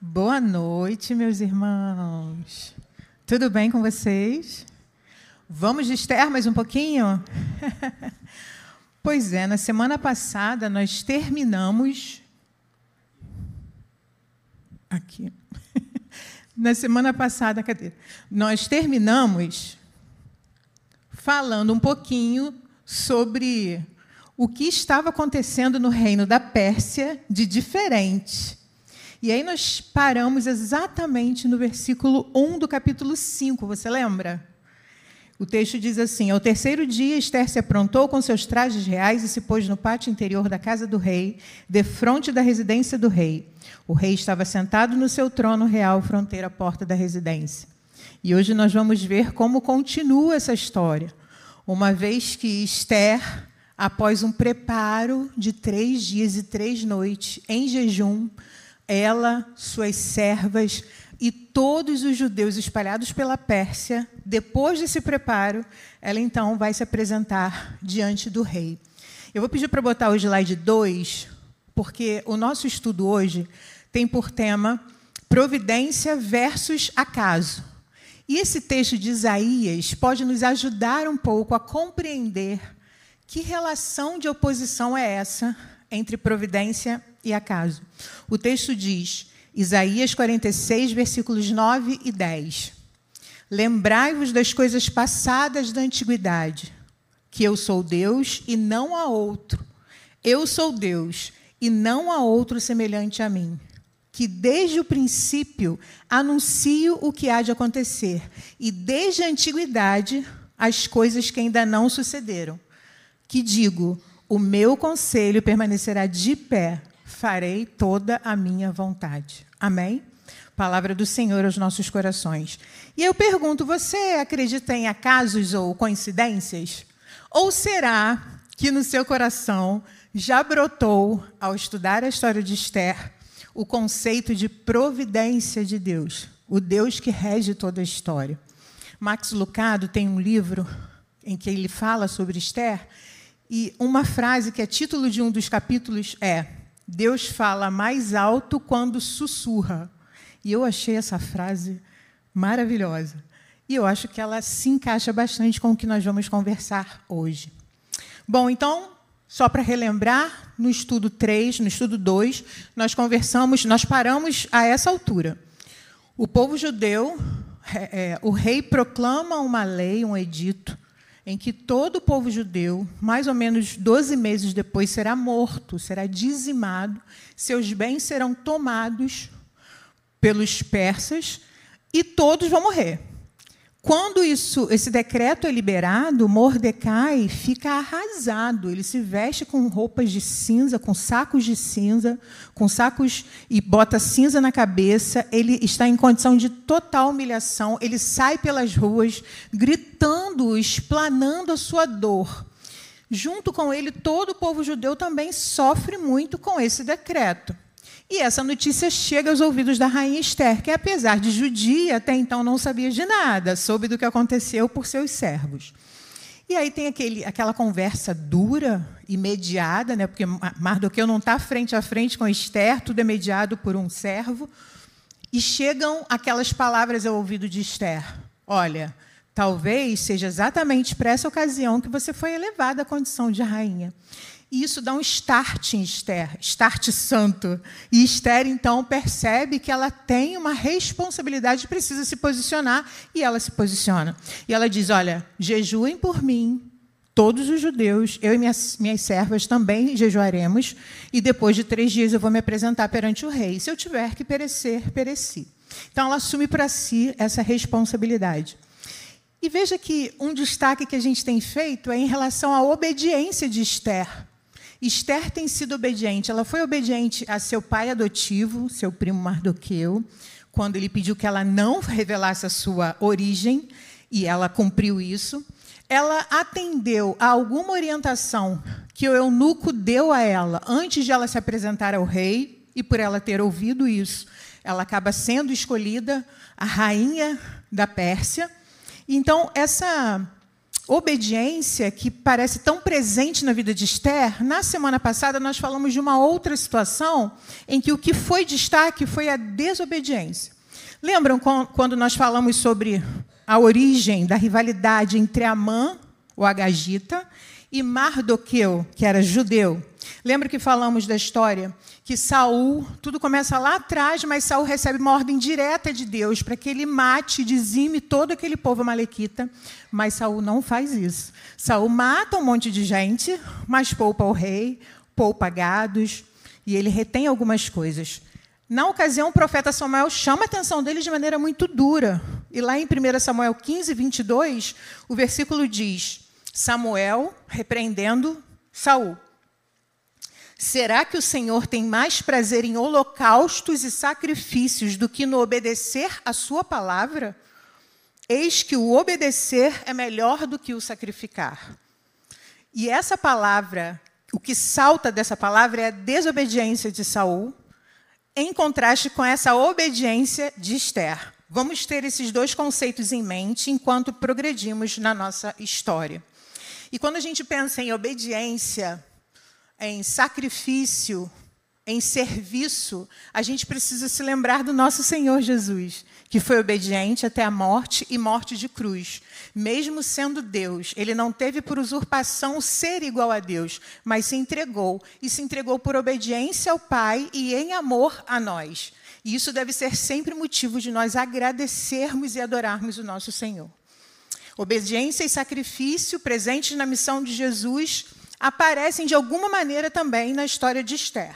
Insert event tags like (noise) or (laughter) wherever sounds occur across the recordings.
Boa noite, meus irmãos. Tudo bem com vocês? Vamos de Esther mais um pouquinho? (laughs) pois é, na semana passada nós terminamos. Aqui. (laughs) Na semana passada, cadê? Nós terminamos falando um pouquinho sobre o que estava acontecendo no reino da Pérsia de diferente e aí nós paramos exatamente no versículo 1 do capítulo 5, você lembra? O texto diz assim: Ao terceiro dia, Esther se aprontou com seus trajes reais e se pôs no pátio interior da casa do rei, defronte da residência do rei. O rei estava sentado no seu trono real, fronteira à porta da residência. E hoje nós vamos ver como continua essa história. Uma vez que Esther, após um preparo de três dias e três noites em jejum, ela, suas servas e todos os judeus espalhados pela Pérsia, depois desse preparo, ela então vai se apresentar diante do rei. Eu vou pedir para botar o slide 2, porque o nosso estudo hoje tem por tema providência versus acaso. E esse texto de Isaías pode nos ajudar um pouco a compreender que relação de oposição é essa entre providência e acaso. O texto diz, Isaías 46, versículos 9 e 10. Lembrai-vos das coisas passadas da antiguidade, que eu sou Deus e não há outro. Eu sou Deus e não há outro semelhante a mim. Que desde o princípio anuncio o que há de acontecer, e desde a antiguidade as coisas que ainda não sucederam. Que digo: o meu conselho permanecerá de pé, farei toda a minha vontade. Amém? Palavra do Senhor aos nossos corações. E eu pergunto: você acredita em acasos ou coincidências? Ou será que no seu coração já brotou, ao estudar a história de Esther, o conceito de providência de Deus, o Deus que rege toda a história? Max Lucado tem um livro em que ele fala sobre Esther, e uma frase que é título de um dos capítulos é: Deus fala mais alto quando sussurra. E eu achei essa frase maravilhosa. E eu acho que ela se encaixa bastante com o que nós vamos conversar hoje. Bom, então, só para relembrar, no estudo 3, no estudo 2, nós conversamos, nós paramos a essa altura. O povo judeu, é, é, o rei proclama uma lei, um edito, em que todo o povo judeu, mais ou menos 12 meses depois, será morto, será dizimado, seus bens serão tomados pelos persas e todos vão morrer. Quando isso, esse decreto é liberado, Mordecai fica arrasado. Ele se veste com roupas de cinza, com sacos de cinza, com sacos e bota cinza na cabeça. Ele está em condição de total humilhação. Ele sai pelas ruas gritando, explanando a sua dor. Junto com ele, todo o povo judeu também sofre muito com esse decreto. E essa notícia chega aos ouvidos da rainha Esther, que, apesar de judia, até então não sabia de nada, soube do que aconteceu por seus servos. E aí tem aquele, aquela conversa dura e mediada, né, porque Mardoqueu não está frente a frente com Esther, tudo é mediado por um servo. E chegam aquelas palavras ao ouvido de Esther: Olha, talvez seja exatamente para essa ocasião que você foi elevada à condição de rainha. E isso dá um start em Esther, start santo. E Esther, então, percebe que ela tem uma responsabilidade, precisa se posicionar, e ela se posiciona. E ela diz: Olha, jejuem por mim, todos os judeus, eu e minhas, minhas servas também jejuaremos, e depois de três dias eu vou me apresentar perante o rei. Se eu tiver que perecer, pereci. Então, ela assume para si essa responsabilidade. E veja que um destaque que a gente tem feito é em relação à obediência de Esther. Esther tem sido obediente. Ela foi obediente a seu pai adotivo, seu primo Mardoqueu, quando ele pediu que ela não revelasse a sua origem, e ela cumpriu isso. Ela atendeu a alguma orientação que o eunuco deu a ela antes de ela se apresentar ao rei, e por ela ter ouvido isso, ela acaba sendo escolhida a rainha da Pérsia. Então, essa obediência que parece tão presente na vida de Esther, na semana passada nós falamos de uma outra situação em que o que foi destaque foi a desobediência. Lembram quando nós falamos sobre a origem da rivalidade entre Amã, o Agagita, e Mardoqueu, que era judeu? Lembra que falamos da história que Saul, tudo começa lá atrás, mas Saul recebe uma ordem direta de Deus para que ele mate dizime todo aquele povo malequita, mas Saul não faz isso. Saul mata um monte de gente, mas poupa o rei, poupa gados, e ele retém algumas coisas. Na ocasião, o profeta Samuel chama a atenção dele de maneira muito dura. E lá em 1 Samuel 15, 22, o versículo diz: Samuel repreendendo Saul. Será que o Senhor tem mais prazer em holocaustos e sacrifícios do que no obedecer a sua palavra? Eis que o obedecer é melhor do que o sacrificar. E essa palavra, o que salta dessa palavra é a desobediência de Saul, em contraste com essa obediência de Esther. Vamos ter esses dois conceitos em mente enquanto progredimos na nossa história. E quando a gente pensa em obediência, em sacrifício, em serviço, a gente precisa se lembrar do nosso Senhor Jesus, que foi obediente até a morte e morte de cruz. Mesmo sendo Deus, ele não teve por usurpação ser igual a Deus, mas se entregou e se entregou por obediência ao Pai e em amor a nós. E isso deve ser sempre motivo de nós agradecermos e adorarmos o nosso Senhor. Obediência e sacrifício presentes na missão de Jesus aparecem de alguma maneira também na história de Esther.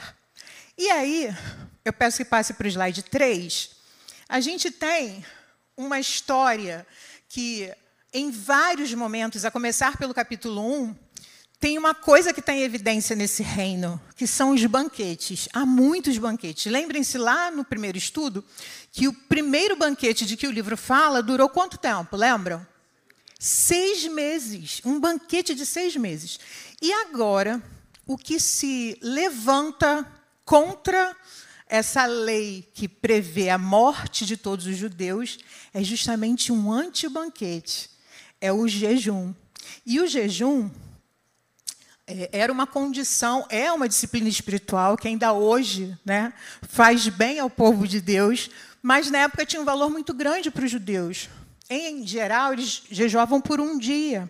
E aí, eu peço que passe para o slide 3. A gente tem uma história que, em vários momentos, a começar pelo capítulo 1, tem uma coisa que está em evidência nesse reino, que são os banquetes. Há muitos banquetes. Lembrem-se lá no primeiro estudo que o primeiro banquete de que o livro fala durou quanto tempo? Lembram? Seis meses. Um banquete de seis meses. E agora, o que se levanta contra essa lei que prevê a morte de todos os judeus é justamente um antibanquete, é o jejum. E o jejum é, era uma condição, é uma disciplina espiritual que ainda hoje né, faz bem ao povo de Deus, mas na época tinha um valor muito grande para os judeus. Em geral, eles jejuavam por um dia.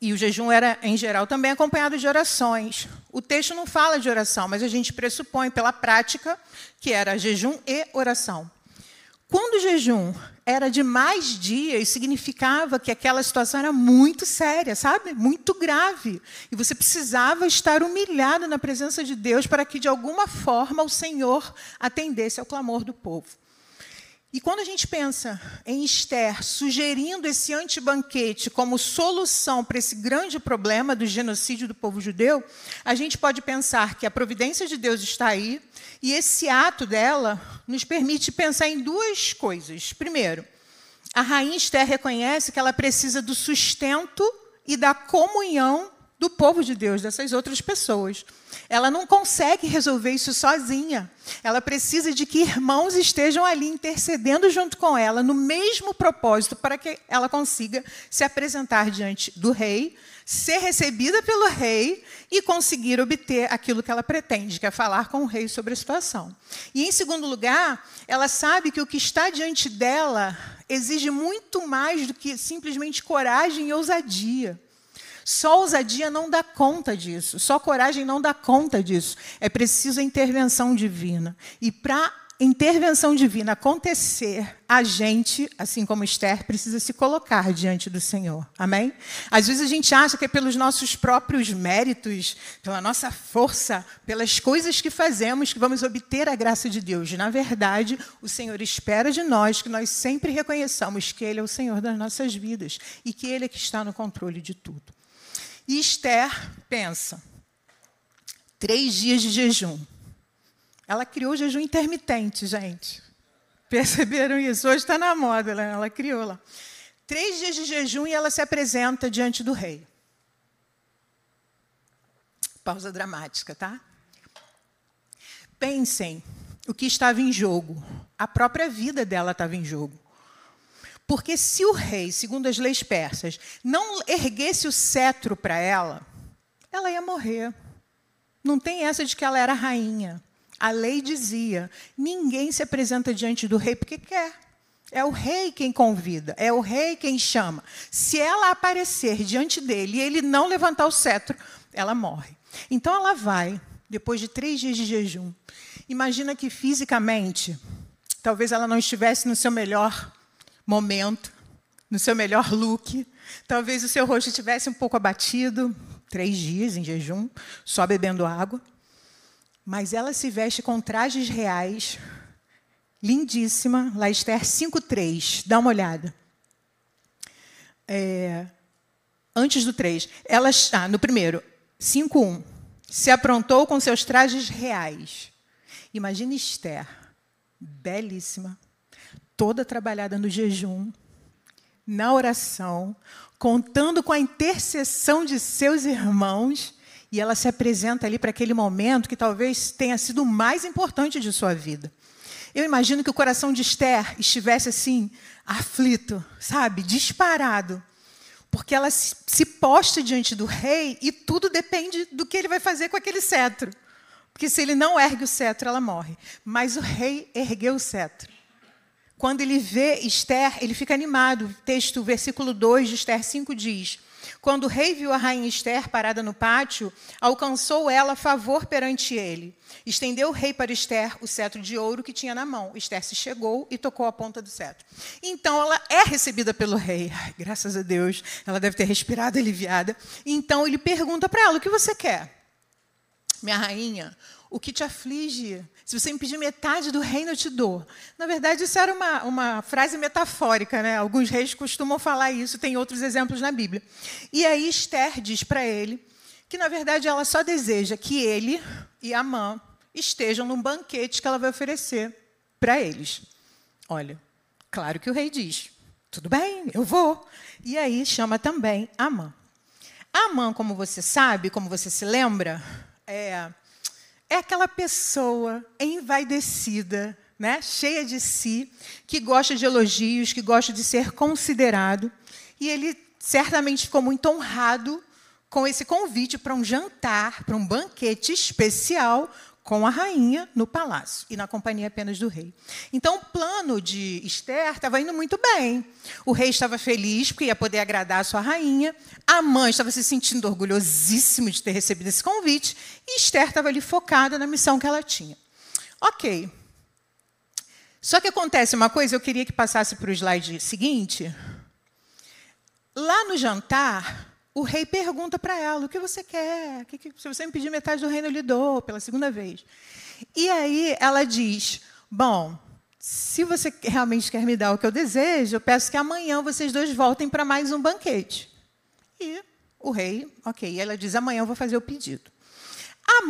E o jejum era, em geral, também acompanhado de orações. O texto não fala de oração, mas a gente pressupõe pela prática que era jejum e oração. Quando o jejum era de mais dias, significava que aquela situação era muito séria, sabe? Muito grave. E você precisava estar humilhado na presença de Deus para que, de alguma forma, o Senhor atendesse ao clamor do povo. E quando a gente pensa em Esther sugerindo esse antibanquete como solução para esse grande problema do genocídio do povo judeu, a gente pode pensar que a providência de Deus está aí e esse ato dela nos permite pensar em duas coisas. Primeiro, a rainha Esther reconhece que ela precisa do sustento e da comunhão do povo de Deus, dessas outras pessoas. Ela não consegue resolver isso sozinha. Ela precisa de que irmãos estejam ali intercedendo junto com ela, no mesmo propósito, para que ela consiga se apresentar diante do rei, ser recebida pelo rei e conseguir obter aquilo que ela pretende, que é falar com o rei sobre a situação. E, em segundo lugar, ela sabe que o que está diante dela exige muito mais do que simplesmente coragem e ousadia. Só ousadia não dá conta disso, só coragem não dá conta disso. É preciso a intervenção divina. E para intervenção divina acontecer, a gente, assim como Esther, precisa se colocar diante do Senhor. Amém? Às vezes a gente acha que é pelos nossos próprios méritos, pela nossa força, pelas coisas que fazemos que vamos obter a graça de Deus. Na verdade, o Senhor espera de nós que nós sempre reconheçamos que Ele é o Senhor das nossas vidas e que Ele é que está no controle de tudo. E Esther pensa: três dias de jejum. Ela criou o jejum intermitente, gente. Perceberam isso? Hoje está na moda, né? ela criou lá. Três dias de jejum e ela se apresenta diante do rei. Pausa dramática, tá? Pensem o que estava em jogo. A própria vida dela estava em jogo. Porque se o rei, segundo as leis persas, não erguesse o cetro para ela, ela ia morrer. Não tem essa de que ela era rainha. A lei dizia: ninguém se apresenta diante do rei porque quer. É o rei quem convida, é o rei quem chama. Se ela aparecer diante dele e ele não levantar o cetro, ela morre. Então ela vai, depois de três dias de jejum. Imagina que fisicamente, talvez ela não estivesse no seu melhor momento, no seu melhor look, talvez o seu rosto estivesse um pouco abatido, três dias em jejum, só bebendo água. Mas ela se veste com trajes reais, lindíssima, lá Esther 5.3, dá uma olhada. É, antes do 3, ela, ah, no primeiro, 5.1, se aprontou com seus trajes reais. Imagine Esther, belíssima, toda trabalhada no jejum, na oração, contando com a intercessão de seus irmãos, e ela se apresenta ali para aquele momento que talvez tenha sido o mais importante de sua vida. Eu imagino que o coração de Esther estivesse assim, aflito, sabe, disparado, porque ela se posta diante do rei e tudo depende do que ele vai fazer com aquele cetro. Porque se ele não ergue o cetro, ela morre. Mas o rei ergueu o cetro. Quando ele vê Esther, ele fica animado. O texto, versículo 2 de Esther 5 diz: Quando o rei viu a rainha Esther parada no pátio, alcançou ela favor perante ele. Estendeu o rei para Esther o cetro de ouro que tinha na mão. Esther se chegou e tocou a ponta do cetro. Então ela é recebida pelo rei. (laughs) Ai, graças a Deus, ela deve ter respirado aliviada. Então ele pergunta para ela: O que você quer? Minha rainha, o que te aflige se você me pedir metade do reino, eu te dou. Na verdade, isso era uma, uma frase metafórica, né? Alguns reis costumam falar isso, tem outros exemplos na Bíblia. E aí Esther diz para ele que, na verdade, ela só deseja que ele e Amã estejam num banquete que ela vai oferecer para eles. Olha, claro que o rei diz: tudo bem, eu vou. E aí chama também Amã. Amã, como você sabe, como você se lembra, é é aquela pessoa envaidecida, né, cheia de si, que gosta de elogios, que gosta de ser considerado. E ele certamente ficou muito honrado com esse convite para um jantar, para um banquete especial com a rainha no palácio e na companhia apenas do rei. Então, o plano de Esther estava indo muito bem. O rei estava feliz porque ia poder agradar a sua rainha. A mãe estava se sentindo orgulhosíssima de ter recebido esse convite. E Esther estava ali focada na missão que ela tinha. Ok. Só que acontece uma coisa, eu queria que passasse para o slide seguinte. Lá no jantar, o rei pergunta para ela: o que você quer? Se você me pedir metade do reino, eu lhe dou, pela segunda vez. E aí ela diz: Bom, se você realmente quer me dar o que eu desejo, eu peço que amanhã vocês dois voltem para mais um banquete. E o rei, ok, ela diz: amanhã eu vou fazer o pedido.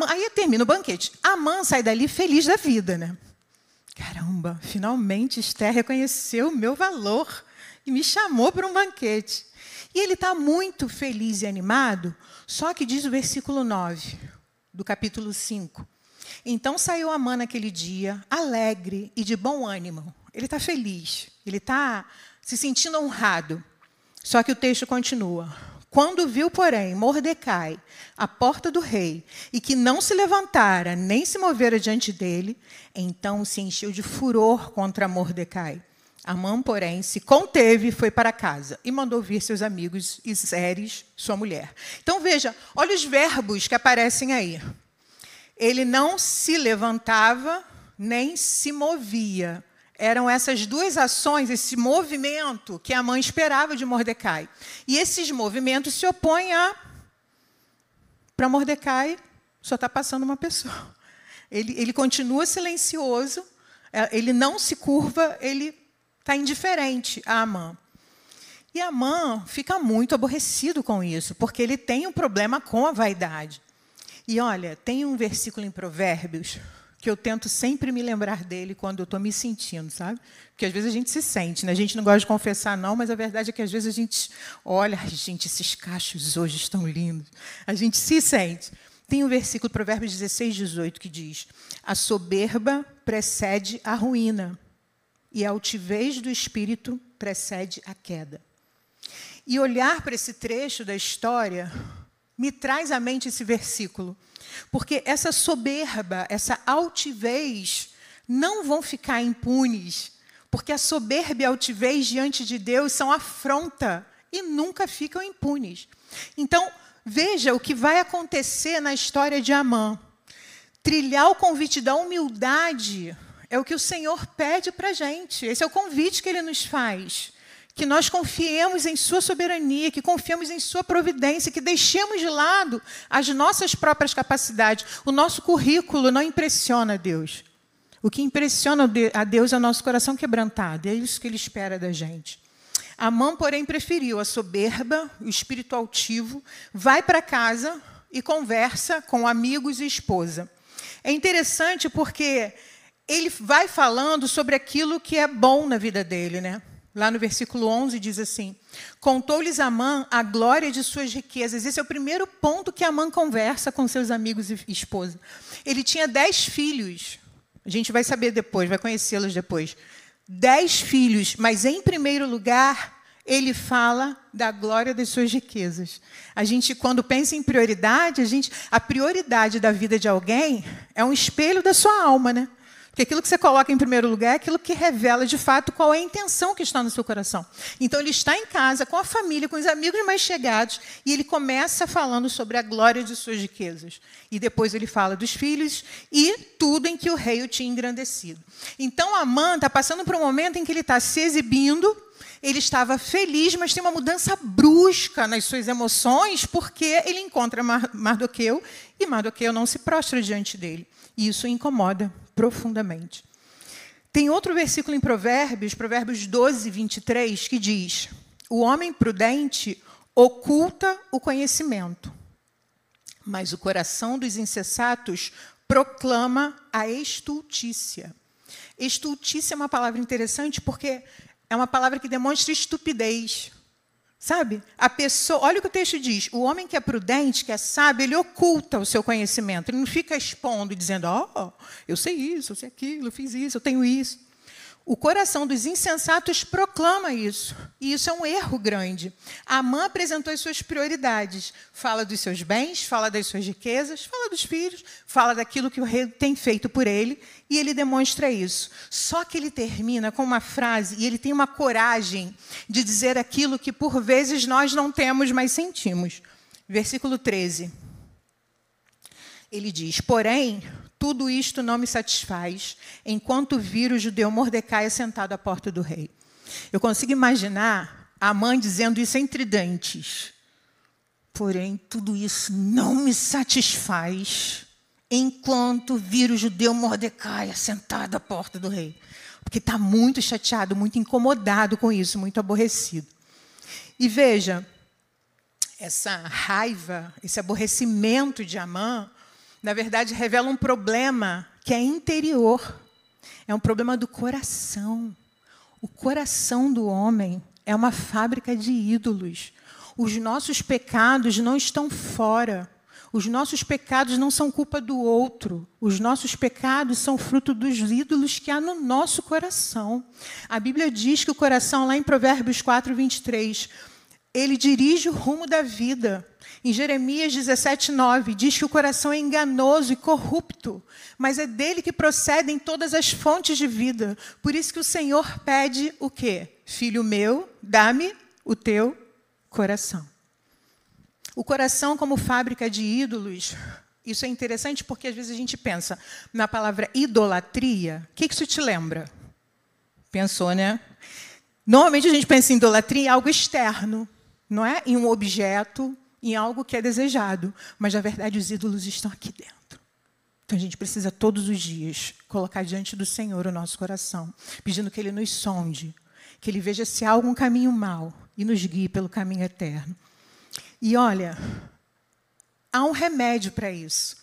Aí termina o banquete. A mãe sai dali feliz da vida, né? Caramba, finalmente Esther reconheceu o meu valor e me chamou para um banquete. E ele está muito feliz e animado, só que diz o versículo 9 do capítulo 5. Então saiu Amã naquele dia, alegre e de bom ânimo. Ele está feliz, ele está se sentindo honrado. Só que o texto continua. Quando viu, porém, Mordecai à porta do rei, e que não se levantara nem se movera diante dele, então se encheu de furor contra Mordecai Amã, porém, se conteve e foi para casa e mandou vir seus amigos e Zeres, sua mulher. Então veja, olha os verbos que aparecem aí. Ele não se levantava nem se movia. Eram essas duas ações, esse movimento que a mãe esperava de Mordecai. E esses movimentos se opõem a. Para Mordecai, só está passando uma pessoa. Ele, ele continua silencioso, é, ele não se curva, ele está indiferente a Amã. E Amã fica muito aborrecido com isso, porque ele tem um problema com a vaidade. E olha, tem um versículo em Provérbios que eu tento sempre me lembrar dele quando eu estou me sentindo, sabe? Porque às vezes a gente se sente, né? A gente não gosta de confessar, não, mas a verdade é que às vezes a gente olha, gente, esses cachos hoje estão lindos. A gente se sente. Tem um versículo, Provérbios 16, 18, que diz: A soberba precede a ruína, e a altivez do espírito precede a queda. E olhar para esse trecho da história me traz à mente esse versículo, porque essa soberba, essa altivez, não vão ficar impunes, porque a soberba e a altivez diante de Deus são afronta e nunca ficam impunes. Então, veja o que vai acontecer na história de Amã. Trilhar o convite da humildade é o que o Senhor pede para a gente. Esse é o convite que ele nos faz. Que nós confiemos em Sua soberania, que confiemos em Sua providência, que deixemos de lado as nossas próprias capacidades. O nosso currículo não impressiona Deus. O que impressiona a Deus é o nosso coração quebrantado. É isso que Ele espera da gente. Amã, porém, preferiu a soberba, o espírito altivo, vai para casa e conversa com amigos e esposa. É interessante porque ele vai falando sobre aquilo que é bom na vida dele, né? Lá no versículo 11 diz assim: Contou-lhes Amã a glória de suas riquezas. Esse é o primeiro ponto que Amã conversa com seus amigos e esposa. Ele tinha dez filhos. A gente vai saber depois, vai conhecê-los depois. Dez filhos, mas em primeiro lugar, ele fala da glória das suas riquezas. A gente, quando pensa em prioridade, a, gente, a prioridade da vida de alguém é um espelho da sua alma, né? Porque aquilo que você coloca em primeiro lugar é aquilo que revela de fato qual é a intenção que está no seu coração. Então ele está em casa, com a família, com os amigos mais chegados, e ele começa falando sobre a glória de suas riquezas. E depois ele fala dos filhos e tudo em que o rei o tinha engrandecido. Então Amã está passando por um momento em que ele está se exibindo, ele estava feliz, mas tem uma mudança brusca nas suas emoções, porque ele encontra Mardoqueu e Mardoqueu não se prostra diante dele. E isso o incomoda profundamente. Tem outro versículo em Provérbios, Provérbios 12, 23, que diz: O homem prudente oculta o conhecimento, mas o coração dos insensatos proclama a estultícia. Estultícia é uma palavra interessante porque é uma palavra que demonstra estupidez. Sabe? A pessoa, olha o que o texto diz: o homem que é prudente, que é sábio, ele oculta o seu conhecimento. Ele não fica expondo e dizendo: Ó, oh, eu sei isso, eu sei aquilo, eu fiz isso, eu tenho isso. O coração dos insensatos proclama isso, e isso é um erro grande. Amã apresentou as suas prioridades. Fala dos seus bens, fala das suas riquezas, fala dos filhos, fala daquilo que o rei tem feito por ele, e ele demonstra isso. Só que ele termina com uma frase, e ele tem uma coragem de dizer aquilo que por vezes nós não temos, mas sentimos. Versículo 13. Ele diz: Porém, tudo isto não me satisfaz, enquanto vir o judeu Mordecai sentado à porta do rei. Eu consigo imaginar a mãe dizendo isso entre dentes. Porém, tudo isso não me satisfaz, enquanto vir o judeu Mordecai sentado à porta do rei. Porque está muito chateado, muito incomodado com isso, muito aborrecido. E veja, essa raiva, esse aborrecimento de Amã na verdade, revela um problema que é interior. É um problema do coração. O coração do homem é uma fábrica de ídolos. Os nossos pecados não estão fora. Os nossos pecados não são culpa do outro. Os nossos pecados são fruto dos ídolos que há no nosso coração. A Bíblia diz que o coração, lá em Provérbios 4, 23, ele dirige o rumo da vida. Em Jeremias 17, 9, diz que o coração é enganoso e corrupto, mas é dele que procedem todas as fontes de vida. Por isso que o Senhor pede o quê? Filho meu, dá-me o teu coração. O coração como fábrica de ídolos, isso é interessante porque às vezes a gente pensa na palavra idolatria. O que isso te lembra? Pensou, né? Normalmente a gente pensa em idolatria em algo externo, não é? Em um objeto, em algo que é desejado, mas na verdade os ídolos estão aqui dentro. Então a gente precisa todos os dias colocar diante do Senhor o nosso coração, pedindo que Ele nos sonde, que Ele veja se há algum caminho mau e nos guie pelo caminho eterno. E olha, há um remédio para isso.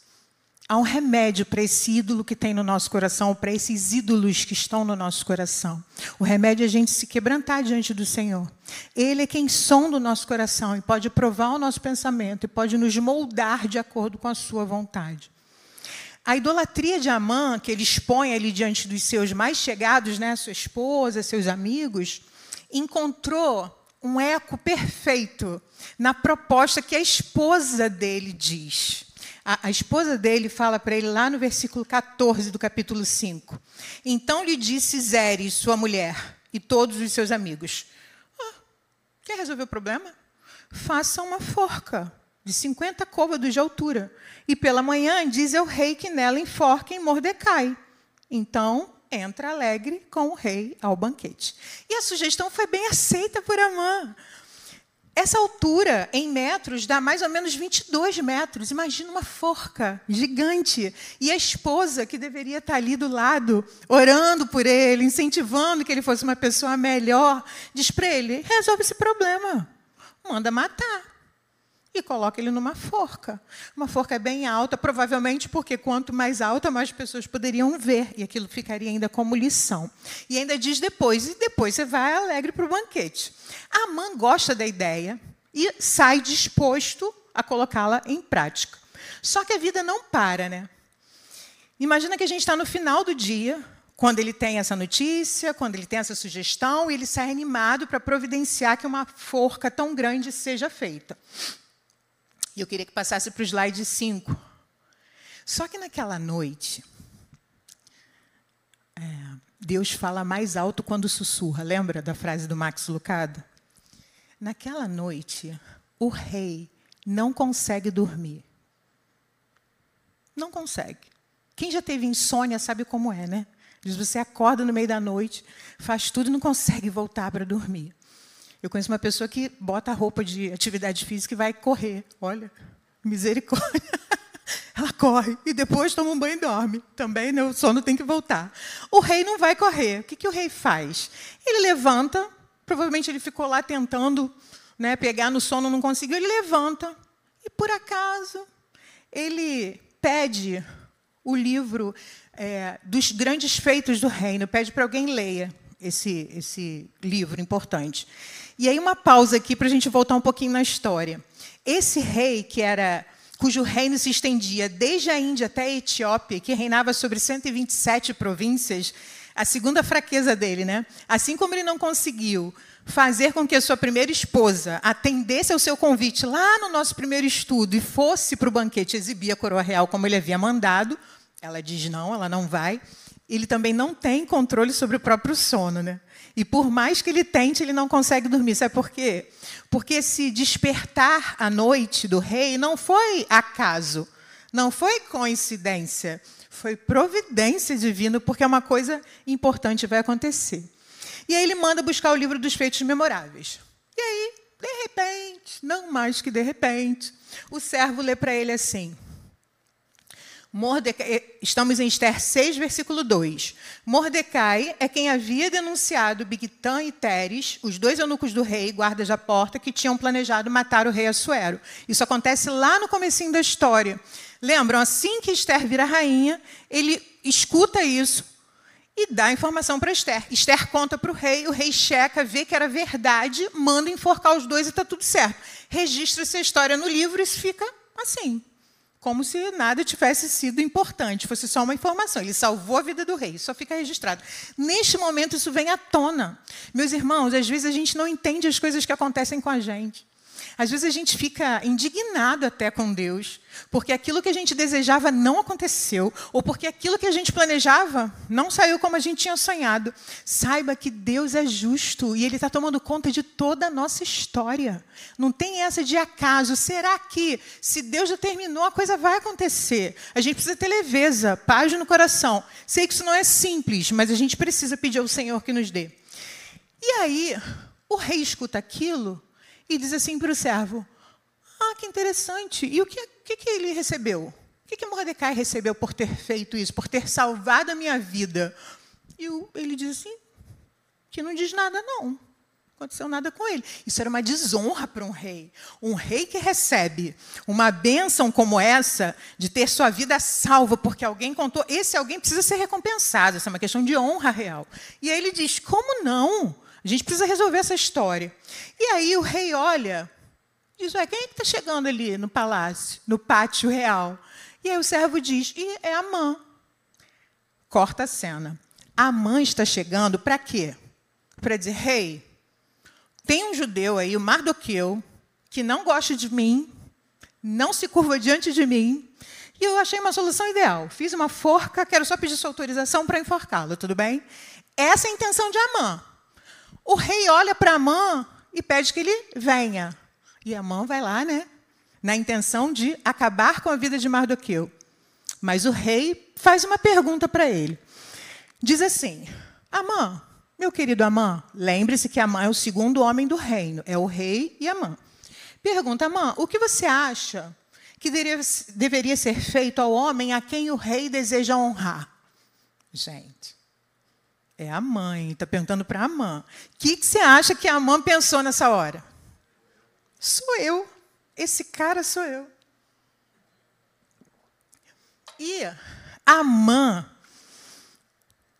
Há um remédio para esse ídolo que tem no nosso coração, para esses ídolos que estão no nosso coração. O remédio é a gente se quebrantar diante do Senhor. Ele é quem sonda o nosso coração e pode provar o nosso pensamento e pode nos moldar de acordo com a sua vontade. A idolatria de Amã, que ele expõe ali diante dos seus mais chegados, né, sua esposa, seus amigos, encontrou um eco perfeito na proposta que a esposa dele diz. A, a esposa dele fala para ele lá no versículo 14 do capítulo 5. Então lhe disse Zeres, sua mulher, e todos os seus amigos: ah, Quer resolver o problema? Faça uma forca de 50 côvados de altura. E pela manhã diz ao rei que nela enforquem Mordecai. Então entra alegre com o rei ao banquete. E a sugestão foi bem aceita por Amã. Essa altura, em metros, dá mais ou menos 22 metros. Imagina uma forca gigante. E a esposa, que deveria estar ali do lado, orando por ele, incentivando que ele fosse uma pessoa melhor, diz para ele: resolve esse problema. Manda matar e coloca ele numa forca. Uma forca bem alta, provavelmente porque quanto mais alta, mais pessoas poderiam ver, e aquilo ficaria ainda como lição. E ainda diz depois, e depois você vai alegre para o banquete. A mãe gosta da ideia e sai disposto a colocá-la em prática. Só que a vida não para, né? Imagina que a gente está no final do dia, quando ele tem essa notícia, quando ele tem essa sugestão, ele sai animado para providenciar que uma forca tão grande seja feita. E eu queria que passasse para o slide 5. Só que naquela noite, é, Deus fala mais alto quando sussurra. Lembra da frase do Max Lucado? Naquela noite, o rei não consegue dormir. Não consegue. Quem já teve insônia sabe como é, né? Diz você acorda no meio da noite, faz tudo e não consegue voltar para dormir. Eu conheço uma pessoa que bota a roupa de atividade física e vai correr. Olha, misericórdia. (laughs) Ela corre e depois toma um banho e dorme. Também o sono tem que voltar. O rei não vai correr. O que, que o rei faz? Ele levanta, provavelmente ele ficou lá tentando né, pegar no sono, não conseguiu. Ele levanta e, por acaso, ele pede o livro é, dos grandes feitos do reino, pede para alguém leia esse, esse livro importante. E aí uma pausa aqui para a gente voltar um pouquinho na história. Esse rei que era cujo reino se estendia desde a Índia até a Etiópia, que reinava sobre 127 províncias, a segunda fraqueza dele, né? Assim como ele não conseguiu fazer com que a sua primeira esposa atendesse ao seu convite lá no nosso primeiro estudo e fosse para o banquete exibir a coroa real como ele havia mandado, ela diz não, ela não vai. Ele também não tem controle sobre o próprio sono, né? E por mais que ele tente, ele não consegue dormir. Sabe por quê? Porque esse despertar à noite do rei não foi acaso, não foi coincidência, foi providência divina, porque é uma coisa importante vai acontecer. E aí ele manda buscar o livro dos feitos memoráveis. E aí, de repente, não mais que de repente, o servo lê para ele assim: Mordecai, eh, estamos em Esther 6, versículo 2. Mordecai é quem havia denunciado Bigtan e Teres, os dois eunucos do rei, guardas da porta, que tinham planejado matar o rei Assuero. Isso acontece lá no comecinho da história. Lembram, assim que Esther vira rainha, ele escuta isso e dá informação para Esther. Esther conta para o rei, o rei checa, vê que era verdade, manda enforcar os dois e está tudo certo. Registra essa história no livro e isso fica assim, como se nada tivesse sido importante, fosse só uma informação. Ele salvou a vida do rei, só fica registrado. Neste momento, isso vem à tona. Meus irmãos, às vezes a gente não entende as coisas que acontecem com a gente. Às vezes a gente fica indignado até com Deus, porque aquilo que a gente desejava não aconteceu, ou porque aquilo que a gente planejava não saiu como a gente tinha sonhado. Saiba que Deus é justo e Ele está tomando conta de toda a nossa história. Não tem essa de acaso. Será que, se Deus determinou, a coisa vai acontecer? A gente precisa ter leveza, paz no coração. Sei que isso não é simples, mas a gente precisa pedir ao Senhor que nos dê. E aí, o rei escuta aquilo e diz assim para o servo: Ah, que interessante. E o que, que, que ele recebeu? O que, que Mordecai recebeu por ter feito isso, por ter salvado a minha vida? E ele diz assim: Que não diz nada, não. Não aconteceu nada com ele. Isso era uma desonra para um rei. Um rei que recebe uma bênção como essa, de ter sua vida salva, porque alguém contou, esse alguém precisa ser recompensado. Essa é uma questão de honra real. E aí ele diz: Como não? A gente precisa resolver essa história. E aí o rei olha, diz: Ué, quem é que está chegando ali no palácio, no pátio real? E aí o servo diz: E é a mãe. Corta a cena. A mãe está chegando para quê? Para dizer: Rei, tem um judeu aí, o Mardoqueu, que não gosta de mim, não se curva diante de mim, e eu achei uma solução ideal. Fiz uma forca, quero só pedir sua autorização para enforcá-lo, tudo bem? Essa é a intenção de Amã. O rei olha para Amã e pede que ele venha. E Amã vai lá, né? Na intenção de acabar com a vida de Mardoqueu. Mas o rei faz uma pergunta para ele. Diz assim: Amã, meu querido Amã, lembre-se que Amã é o segundo homem do reino, é o rei e Amã. Pergunta, Amã, o que você acha que deveria ser feito ao homem a quem o rei deseja honrar? Gente, é a mãe, está perguntando para a mãe. O que, que você acha que a mãe pensou nessa hora? Sou eu. Esse cara sou eu. E a mãe,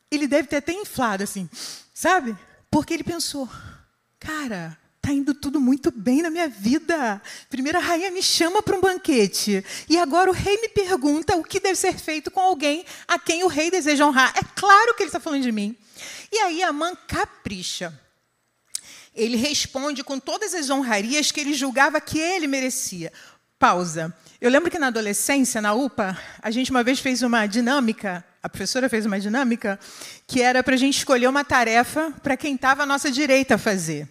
ele deve ter até inflado assim, sabe? Porque ele pensou, cara, Está indo tudo muito bem na minha vida. Primeiro a rainha me chama para um banquete. E agora o rei me pergunta o que deve ser feito com alguém a quem o rei deseja honrar. É claro que ele está falando de mim. E aí a mãe capricha. Ele responde com todas as honrarias que ele julgava que ele merecia. Pausa. Eu lembro que na adolescência, na UPA, a gente uma vez fez uma dinâmica, a professora fez uma dinâmica, que era para a gente escolher uma tarefa para quem estava à nossa direita fazer.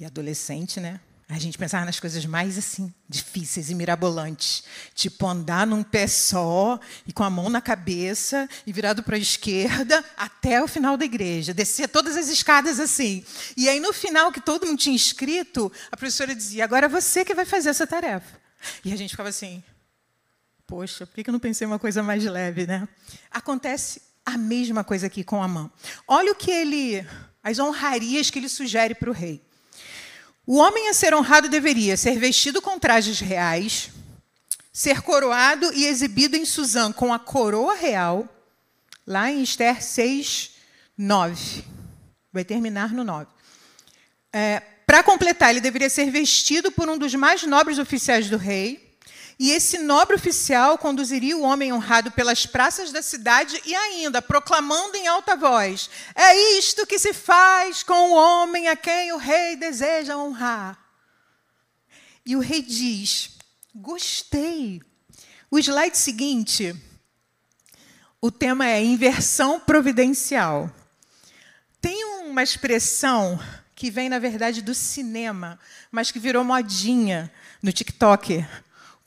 E adolescente, né? A gente pensava nas coisas mais assim, difíceis e mirabolantes. Tipo, andar num pé só e com a mão na cabeça e virado para a esquerda até o final da igreja. Descer todas as escadas assim. E aí, no final, que todo mundo tinha escrito, a professora dizia: agora é você que vai fazer essa tarefa. E a gente ficava assim: poxa, por que eu não pensei uma coisa mais leve, né? Acontece a mesma coisa aqui com a mão. Olha o que ele. as honrarias que ele sugere para o rei. O homem a ser honrado deveria ser vestido com trajes reais, ser coroado e exibido em Suzã com a coroa real, lá em Esther 6, 9. Vai terminar no 9. É, Para completar, ele deveria ser vestido por um dos mais nobres oficiais do rei, e esse nobre oficial conduziria o homem honrado pelas praças da cidade e ainda proclamando em alta voz: É isto que se faz com o homem a quem o rei deseja honrar. E o rei diz: Gostei. O slide seguinte, o tema é inversão providencial. Tem uma expressão que vem, na verdade, do cinema, mas que virou modinha no TikTok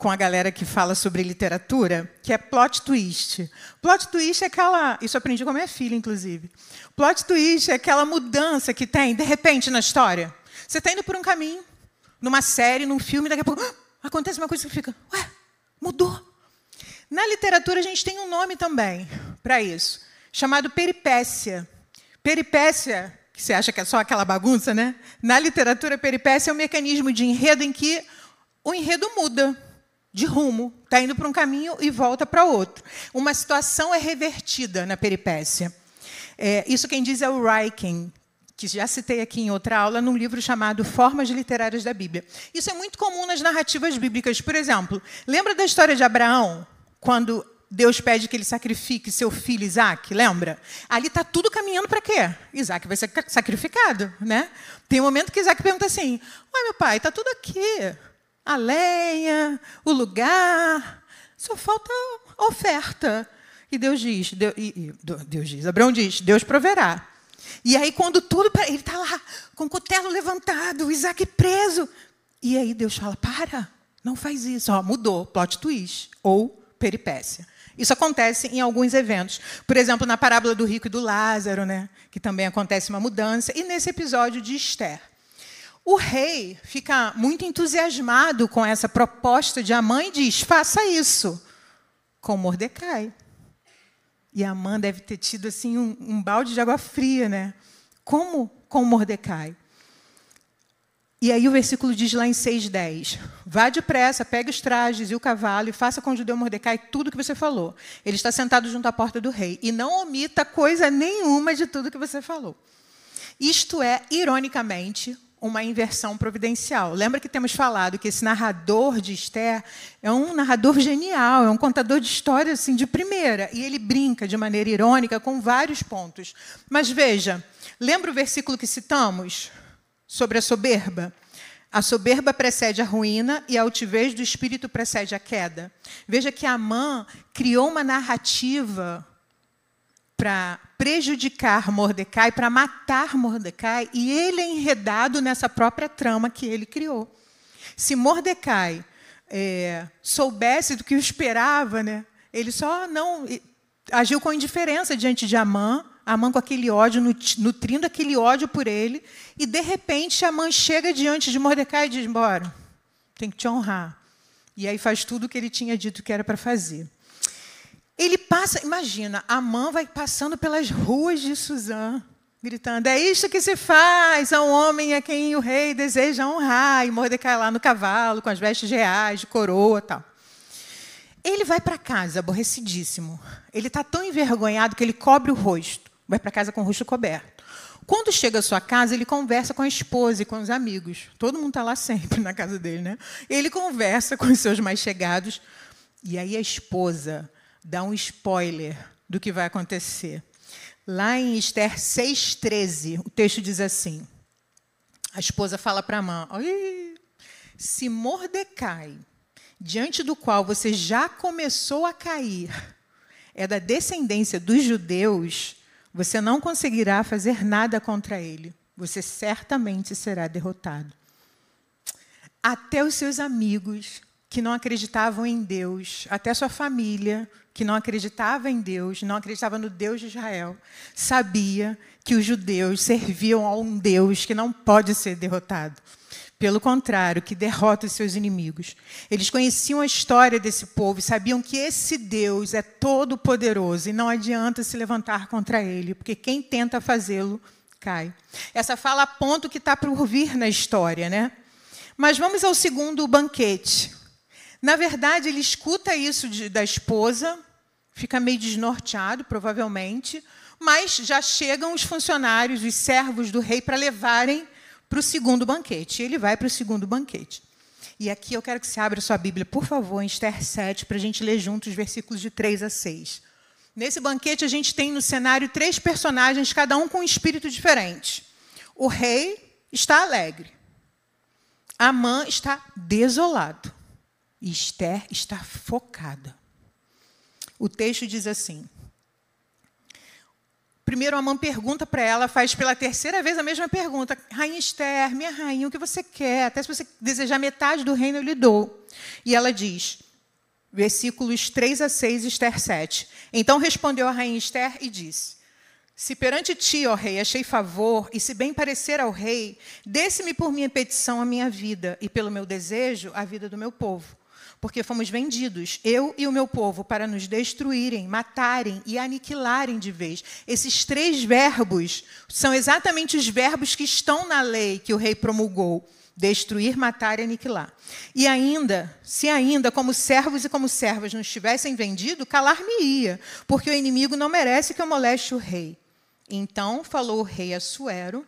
com a galera que fala sobre literatura, que é plot twist. Plot twist é aquela. Isso aprendi com a minha filha, inclusive. Plot twist é aquela mudança que tem, de repente, na história. Você está indo por um caminho, numa série, num filme, daqui a pouco ah, (gasps) acontece uma coisa que fica, ué, mudou. Na literatura, a gente tem um nome também para isso, chamado peripécia. Peripécia, que você acha que é só aquela bagunça, né? Na literatura, peripécia é um mecanismo de enredo em que o enredo muda de rumo, está indo para um caminho e volta para outro. Uma situação é revertida na peripécia. É, isso quem diz é o Ryken, que já citei aqui em outra aula, num livro chamado Formas Literárias da Bíblia. Isso é muito comum nas narrativas bíblicas. Por exemplo, lembra da história de Abraão, quando Deus pede que ele sacrifique seu filho Isaac, lembra? Ali está tudo caminhando para quê? Isaac vai ser sacrificado, né? Tem um momento que Isaac pergunta assim: Ué, meu pai, está tudo aqui a lenha, o lugar, só falta oferta. E Deus diz, Deus, e, Deus diz, Abraão diz, Deus proverá. E aí, quando tudo. Ele está lá, com o cutelo levantado, Isaac preso. E aí Deus fala: para, não faz isso. Ó, mudou, plot twist. Ou peripécia. Isso acontece em alguns eventos. Por exemplo, na parábola do rico e do Lázaro, né? que também acontece uma mudança. E nesse episódio de Esther. O rei fica muito entusiasmado com essa proposta de Amã e diz: faça isso com Mordecai. E Amã deve ter tido assim um, um balde de água fria, né? Como com Mordecai? E aí o versículo diz lá em 6,10: Vá depressa, pegue os trajes e o cavalo e faça com o judeu Mordecai tudo o que você falou. Ele está sentado junto à porta do rei. E não omita coisa nenhuma de tudo que você falou. Isto é, ironicamente, uma inversão providencial. Lembra que temos falado que esse narrador de Esther é um narrador genial, é um contador de histórias assim de primeira, e ele brinca de maneira irônica com vários pontos. Mas veja, lembra o versículo que citamos sobre a soberba. A soberba precede a ruína e a altivez do espírito precede a queda. Veja que Amã criou uma narrativa para prejudicar Mordecai, para matar Mordecai, e ele é enredado nessa própria trama que ele criou. Se Mordecai é, soubesse do que esperava, né, ele só não agiu com indiferença diante de Amã, Amã com aquele ódio, nutrindo aquele ódio por ele, e de repente Amã chega diante de Mordecai e diz: Bora, tem que te honrar. E aí faz tudo o que ele tinha dito que era para fazer. Ele passa, imagina, Amã vai passando pelas ruas de Suzã, gritando: É isto que se faz a um homem a quem o rei deseja honrar. E Mordecai lá no cavalo, com as vestes reais, de coroa tal. Ele vai para casa, aborrecidíssimo. Ele está tão envergonhado que ele cobre o rosto. Vai para casa com o rosto coberto. Quando chega à sua casa, ele conversa com a esposa e com os amigos. Todo mundo está lá sempre na casa dele, né? Ele conversa com os seus mais chegados. E aí a esposa dá um spoiler do que vai acontecer. Lá em Esther 6,13, o texto diz assim: a esposa fala para a mãe: se Mordecai, diante do qual você já começou a cair, é da descendência dos judeus, você não conseguirá fazer nada contra ele. Você certamente será derrotado. Até os seus amigos que não acreditavam em Deus, até sua família que não acreditava em Deus, não acreditava no Deus de Israel, sabia que os judeus serviam a um Deus que não pode ser derrotado. Pelo contrário, que derrota os seus inimigos. Eles conheciam a história desse povo e sabiam que esse Deus é todo poderoso e não adianta se levantar contra ele, porque quem tenta fazê-lo cai. Essa fala aponta o que está por vir na história, né? Mas vamos ao segundo banquete. Na verdade, ele escuta isso de, da esposa, fica meio desnorteado, provavelmente, mas já chegam os funcionários, os servos do rei, para levarem para o segundo banquete. Ele vai para o segundo banquete. E aqui eu quero que você abra sua Bíblia, por favor, em Esther 7, para a gente ler juntos os versículos de 3 a 6. Nesse banquete, a gente tem no cenário três personagens, cada um com um espírito diferente. O rei está alegre. Amã está desolado. E Esther está focada. O texto diz assim: Primeiro, Amã pergunta para ela, faz pela terceira vez a mesma pergunta. Rainha Esther, minha rainha, o que você quer? Até se você desejar metade do reino, eu lhe dou. E ela diz, versículos 3 a 6, Esther 7. Então respondeu a rainha Esther e disse: Se perante ti, ó rei, achei favor, e se bem parecer ao rei, desse-me por minha petição a minha vida, e pelo meu desejo a vida do meu povo porque fomos vendidos, eu e o meu povo, para nos destruírem, matarem e aniquilarem de vez. Esses três verbos são exatamente os verbos que estão na lei que o rei promulgou: destruir, matar e aniquilar. E ainda, se ainda, como servos e como servas nos tivessem vendido, calar-me-ia, porque o inimigo não merece que eu moleste o rei. Então falou o rei Assuero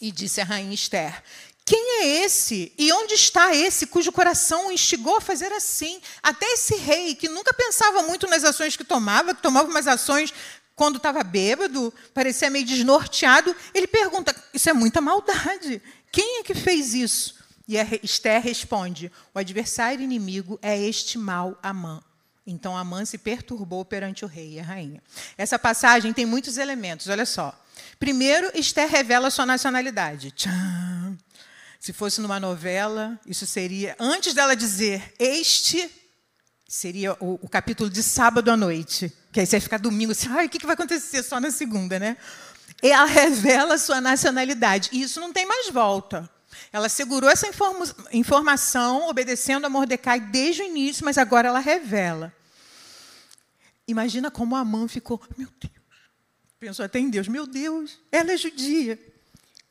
e disse a rainha Esther: quem é esse? E onde está esse cujo coração o instigou a fazer assim? Até esse rei, que nunca pensava muito nas ações que tomava, que tomava umas ações quando estava bêbado, parecia meio desnorteado, ele pergunta: Isso é muita maldade. Quem é que fez isso? E Esther responde: O adversário inimigo é este mal Amã. Então Amã se perturbou perante o rei e a rainha. Essa passagem tem muitos elementos, olha só. Primeiro, Esther revela sua nacionalidade. Tcham. Se fosse numa novela, isso seria, antes dela dizer este, seria o, o capítulo de sábado à noite. Que aí você vai ficar domingo assim, ai, o que, que vai acontecer só na segunda, né? E ela (laughs) revela a sua nacionalidade. E isso não tem mais volta. Ela segurou essa informação, obedecendo a Mordecai desde o início, mas agora ela revela. Imagina como a mãe ficou, meu Deus. Pensou até em Deus, meu Deus, ela é judia.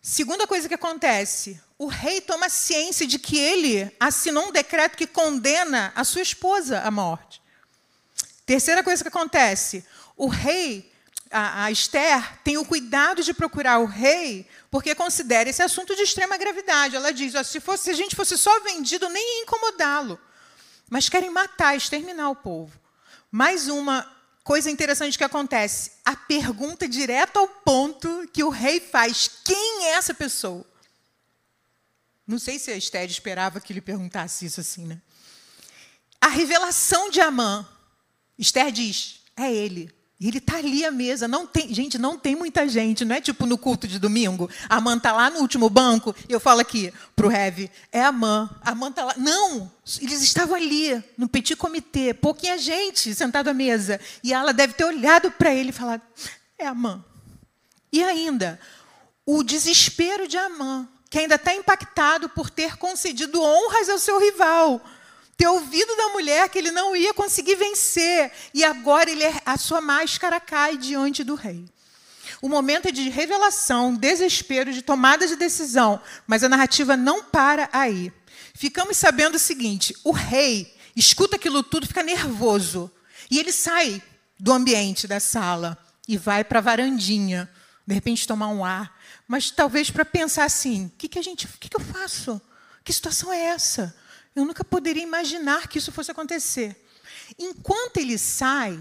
Segunda coisa que acontece, o rei toma ciência de que ele assinou um decreto que condena a sua esposa à morte. Terceira coisa que acontece, o rei, a, a Esther, tem o cuidado de procurar o rei porque considera esse assunto de extrema gravidade. Ela diz: ó, se, fosse, se a gente fosse só vendido, nem ia incomodá-lo. Mas querem matar, exterminar o povo. Mais uma coisa interessante que acontece. A pergunta direto ao ponto que o rei faz: quem é essa pessoa? Não sei se a Esther esperava que ele perguntasse isso assim, né? A revelação de Amã. Esther diz: é ele. E ele está ali à mesa. Não tem, gente, não tem muita gente. Não é tipo no culto de domingo. A Amã está lá no último banco. E eu falo aqui para o Heavy: é Amã. A Amã está lá. Não! Eles estavam ali, no petit comitê. Pouquinha gente sentado à mesa. E ela deve ter olhado para ele e falado: é Amã. E ainda, o desespero de Amã, que ainda está impactado por ter concedido honras ao seu rival ter ouvido da mulher que ele não ia conseguir vencer, e agora ele, é, a sua máscara cai diante do rei. O momento é de revelação, desespero, de tomada de decisão, mas a narrativa não para aí. Ficamos sabendo o seguinte: o rei escuta aquilo tudo, fica nervoso, e ele sai do ambiente da sala e vai para a varandinha, de repente tomar um ar, mas talvez para pensar assim: o que, que a gente, o que, que eu faço? Que situação é essa? Eu nunca poderia imaginar que isso fosse acontecer. Enquanto ele sai,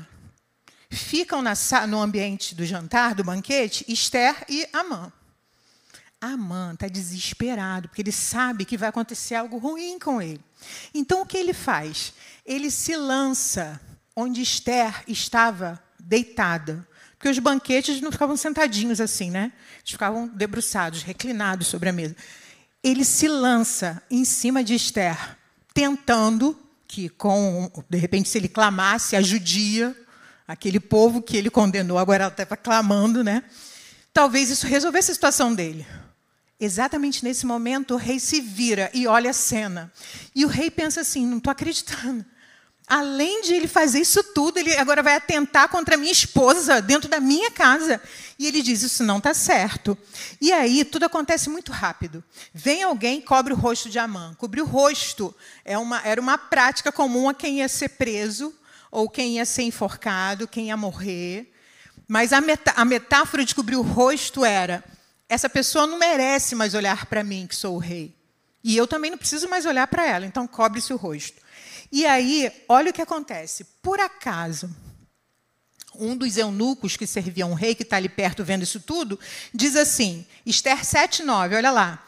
ficam na, no ambiente do jantar, do banquete, Esther e Amã. Amã está desesperado, porque ele sabe que vai acontecer algo ruim com ele. Então, o que ele faz? Ele se lança onde Esther estava deitada. Porque os banquetes não ficavam sentadinhos assim, né? Eles ficavam debruçados, reclinados sobre a mesa. Ele se lança em cima de Esther tentando que, com, de repente, se ele clamasse a judia, aquele povo que ele condenou, agora ela estava clamando, né? Talvez isso resolvesse a situação dele. Exatamente nesse momento, o rei se vira e olha a cena. E o rei pensa assim: não estou acreditando. Além de ele fazer isso tudo, ele agora vai atentar contra a minha esposa dentro da minha casa. E ele diz: Isso não está certo. E aí tudo acontece muito rápido. Vem alguém cobre o rosto de Amã. Cobrir o rosto é uma, era uma prática comum a quem ia ser preso, ou quem ia ser enforcado, quem ia morrer. Mas a, metá a metáfora de cobrir o rosto era: essa pessoa não merece mais olhar para mim, que sou o rei. E eu também não preciso mais olhar para ela, então cobre-se o rosto. E aí, olha o que acontece. Por acaso, um dos eunucos que servia um rei, que está ali perto vendo isso tudo, diz assim, Esther 7,9, olha lá.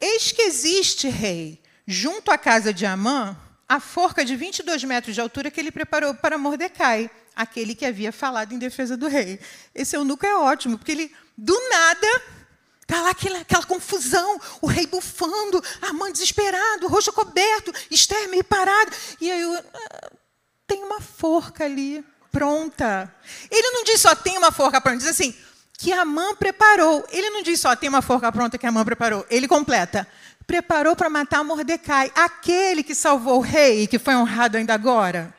Eis que existe, rei, junto à casa de Amã, a forca de 22 metros de altura que ele preparou para Mordecai, aquele que havia falado em defesa do rei. Esse eunuco é ótimo, porque ele, do nada, Está lá aquela, aquela, confusão, o rei bufando, a mãe desesperado, rosto coberto, Esther meio parada. E aí, eu, ah, tem uma forca ali, pronta. Ele não diz só tem uma forca pronta, diz assim, que a mãe preparou. Ele não diz só tem uma forca pronta que a mãe preparou. Ele completa, preparou para matar Mordecai, aquele que salvou o rei que foi honrado ainda agora.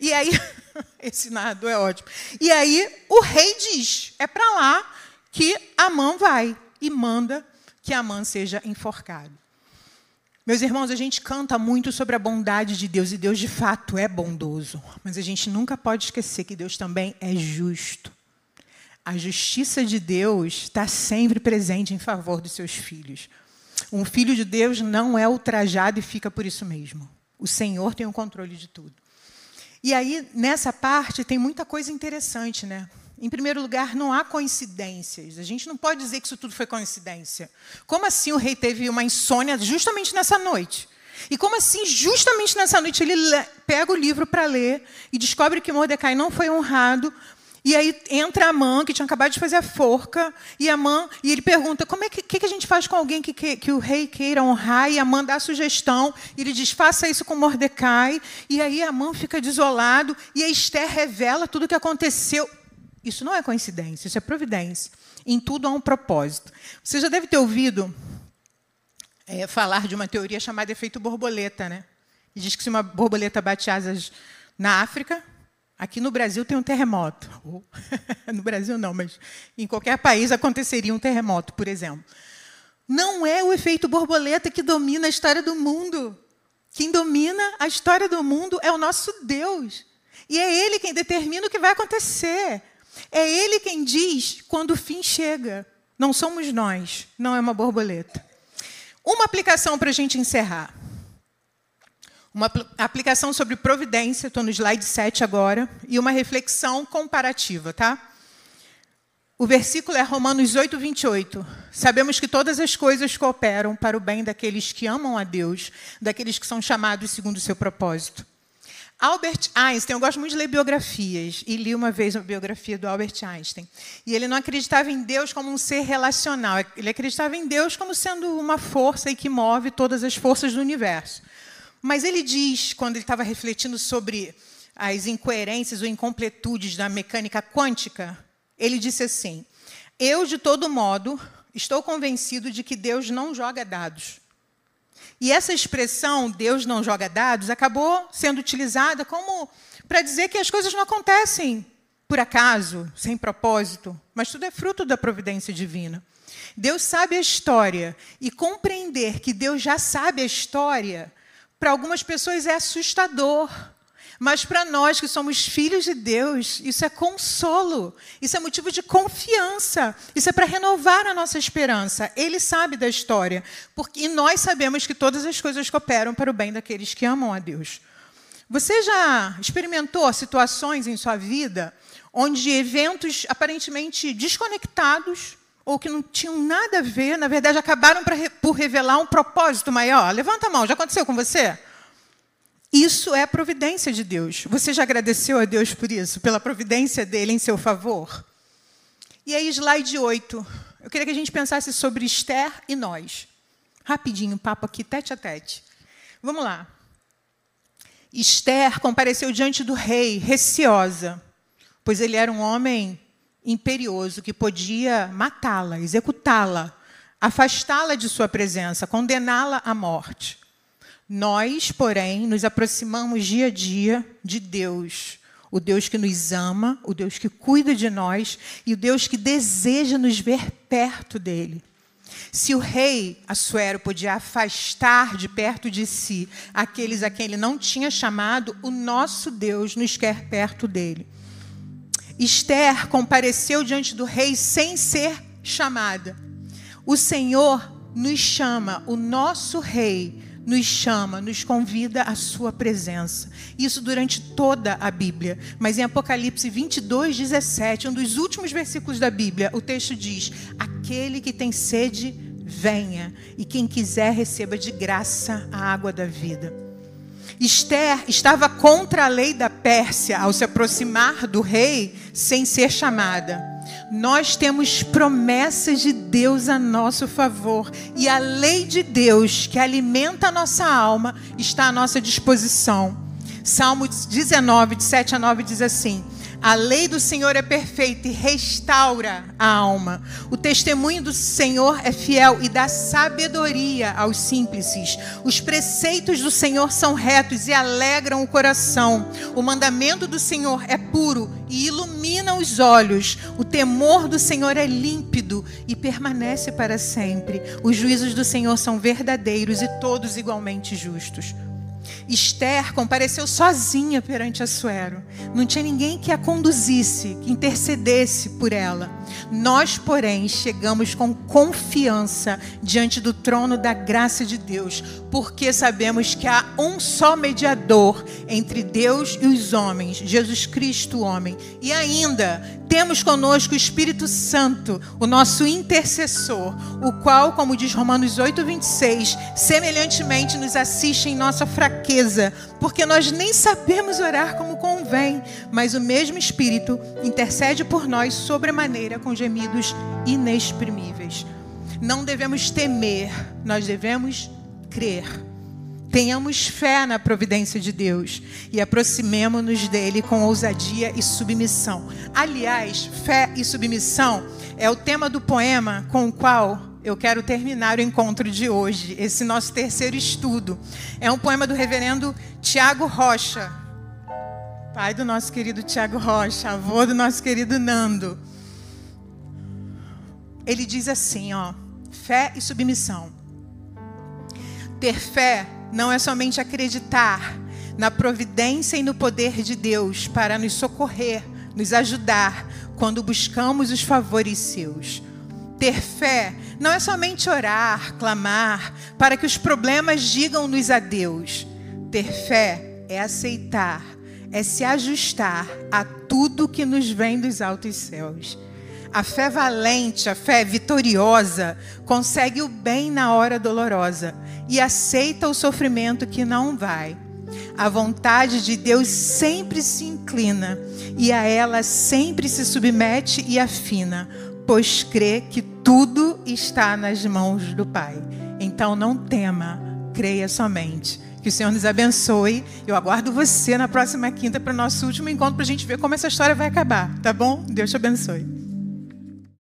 E aí, (laughs) esse narrador é ótimo. E aí, o rei diz, é para lá que a mãe vai e manda que Amã seja enforcado. Meus irmãos, a gente canta muito sobre a bondade de Deus, e Deus de fato é bondoso, mas a gente nunca pode esquecer que Deus também é justo. A justiça de Deus está sempre presente em favor dos seus filhos. Um filho de Deus não é ultrajado e fica por isso mesmo. O Senhor tem o controle de tudo. E aí, nessa parte, tem muita coisa interessante, né? Em primeiro lugar, não há coincidências. A gente não pode dizer que isso tudo foi coincidência. Como assim o rei teve uma insônia justamente nessa noite? E como assim, justamente nessa noite, ele pega o livro para ler e descobre que Mordecai não foi honrado. E aí entra a mãe, que tinha acabado de fazer a forca, e a mãe, e ele pergunta: como é que, que, a gente faz com alguém que, que, que o rei queira honrar? E a mãe dá a sugestão, e ele diz: faça isso com Mordecai. E aí a mãe fica desolado, e a Esther revela tudo o que aconteceu. Isso não é coincidência, isso é providência. Em tudo há um propósito. Você já deve ter ouvido é, falar de uma teoria chamada efeito borboleta, né? E diz que se uma borboleta bate asas na África, aqui no Brasil tem um terremoto. (laughs) no Brasil não, mas em qualquer país aconteceria um terremoto, por exemplo. Não é o efeito borboleta que domina a história do mundo. Quem domina a história do mundo é o nosso Deus. E é Ele quem determina o que vai acontecer. É Ele quem diz quando o fim chega. Não somos nós, não é uma borboleta. Uma aplicação para a gente encerrar. uma aplicação sobre providência, estou no slide 7 agora, e uma reflexão comparativa, tá? O versículo é Romanos 8, 28. Sabemos que todas as coisas cooperam para o bem daqueles que amam a Deus, daqueles que são chamados segundo o seu propósito. Albert Einstein, eu gosto muito de ler biografias, e li uma vez uma biografia do Albert Einstein. E ele não acreditava em Deus como um ser relacional, ele acreditava em Deus como sendo uma força e que move todas as forças do universo. Mas ele diz, quando ele estava refletindo sobre as incoerências ou incompletudes da mecânica quântica, ele disse assim: Eu, de todo modo, estou convencido de que Deus não joga dados. E essa expressão, Deus não joga dados, acabou sendo utilizada como para dizer que as coisas não acontecem por acaso, sem propósito, mas tudo é fruto da providência divina. Deus sabe a história e compreender que Deus já sabe a história, para algumas pessoas é assustador. Mas para nós que somos filhos de Deus, isso é consolo, isso é motivo de confiança, isso é para renovar a nossa esperança. Ele sabe da história, porque, e nós sabemos que todas as coisas cooperam para o bem daqueles que amam a Deus. Você já experimentou situações em sua vida onde eventos aparentemente desconectados ou que não tinham nada a ver, na verdade acabaram por revelar um propósito maior? Levanta a mão, já aconteceu com você? Isso é providência de Deus. Você já agradeceu a Deus por isso, pela providência dele em seu favor? E aí, slide 8. Eu queria que a gente pensasse sobre Esther e nós. Rapidinho, papo aqui, tete a tete. Vamos lá. Esther compareceu diante do rei, receosa, pois ele era um homem imperioso que podia matá-la, executá-la, afastá-la de sua presença, condená-la à morte. Nós, porém, nos aproximamos dia a dia de Deus, o Deus que nos ama, o Deus que cuida de nós e o Deus que deseja nos ver perto dele. Se o rei Assuero podia afastar de perto de si aqueles a quem ele não tinha chamado, o nosso Deus nos quer perto dele. Esther compareceu diante do rei sem ser chamada. O Senhor nos chama, o nosso rei nos chama, nos convida à sua presença. Isso durante toda a Bíblia. Mas em Apocalipse 22, 17, um dos últimos versículos da Bíblia, o texto diz: Aquele que tem sede, venha, e quem quiser, receba de graça a água da vida. Esther estava contra a lei da Pérsia ao se aproximar do rei sem ser chamada nós temos promessas de Deus a nosso favor. E a lei de Deus que alimenta a nossa alma está à nossa disposição. Salmo 19, de 7 a 9 diz assim: a lei do Senhor é perfeita e restaura a alma. O testemunho do Senhor é fiel e dá sabedoria aos simples. Os preceitos do Senhor são retos e alegram o coração. O mandamento do Senhor é puro e ilumina os olhos. O temor do Senhor é límpido e permanece para sempre. Os juízos do Senhor são verdadeiros e todos igualmente justos. Esther compareceu sozinha perante Assuero. Não tinha ninguém que a conduzisse, que intercedesse por ela. Nós, porém, chegamos com confiança diante do trono da graça de Deus, porque sabemos que há um só mediador entre Deus e os homens, Jesus Cristo, o homem. E ainda temos conosco o Espírito Santo, o nosso intercessor, o qual, como diz Romanos 8, 26, semelhantemente nos assiste em nossa fraqueza, porque nós nem sabemos orar como convém, mas o mesmo Espírito intercede por nós sobremaneira com gemidos inexprimíveis. Não devemos temer, nós devemos crer. Tenhamos fé na providência de Deus e aproximemo-nos dele com ousadia e submissão. Aliás, fé e submissão é o tema do poema com o qual eu quero terminar o encontro de hoje, esse nosso terceiro estudo. É um poema do reverendo Tiago Rocha, pai do nosso querido Tiago Rocha, avô do nosso querido Nando. Ele diz assim, ó, fé e submissão. Ter fé não é somente acreditar na providência e no poder de Deus para nos socorrer, nos ajudar quando buscamos os favores seus. Ter fé não é somente orar, clamar, para que os problemas digam-nos a Deus. Ter fé é aceitar, é se ajustar a tudo que nos vem dos altos céus. A fé valente, a fé vitoriosa, consegue o bem na hora dolorosa e aceita o sofrimento que não vai. A vontade de Deus sempre se inclina e a ela sempre se submete e afina, pois crê que tudo está nas mãos do Pai. Então não tema, creia somente. Que o Senhor nos abençoe. Eu aguardo você na próxima quinta para o nosso último encontro para a gente ver como essa história vai acabar, tá bom? Deus te abençoe.